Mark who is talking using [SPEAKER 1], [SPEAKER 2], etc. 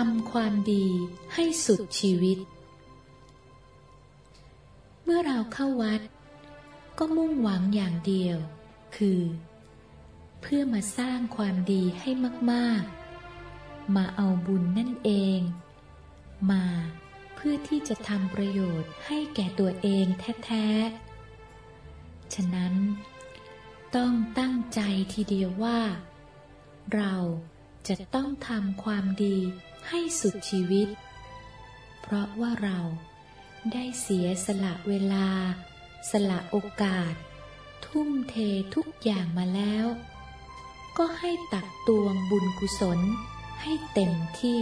[SPEAKER 1] ทำความดีให้สุดชีวิต เมื่อเราเข้าวัด ก็มุ่งหวังอย่างเดียว คือ เพื่อมาสร้างความดีให้มากๆ มาเอาบุญนั่นเอง มาเพื่อที่จะทำประโยชน์ให้แก่ตัวเองแท้ๆ ฉะนั้น ต้องตั้งใจทีเดียวว่า เรา จะต้องทำความดีให้สุดชีวิต เพราะว่าเราได้เสียสละเวลา สละโอกาส ทุ่มเททุกอย่างมาแล้ว ก็ให้ตักตวงบุญกุศลให้เต็มที่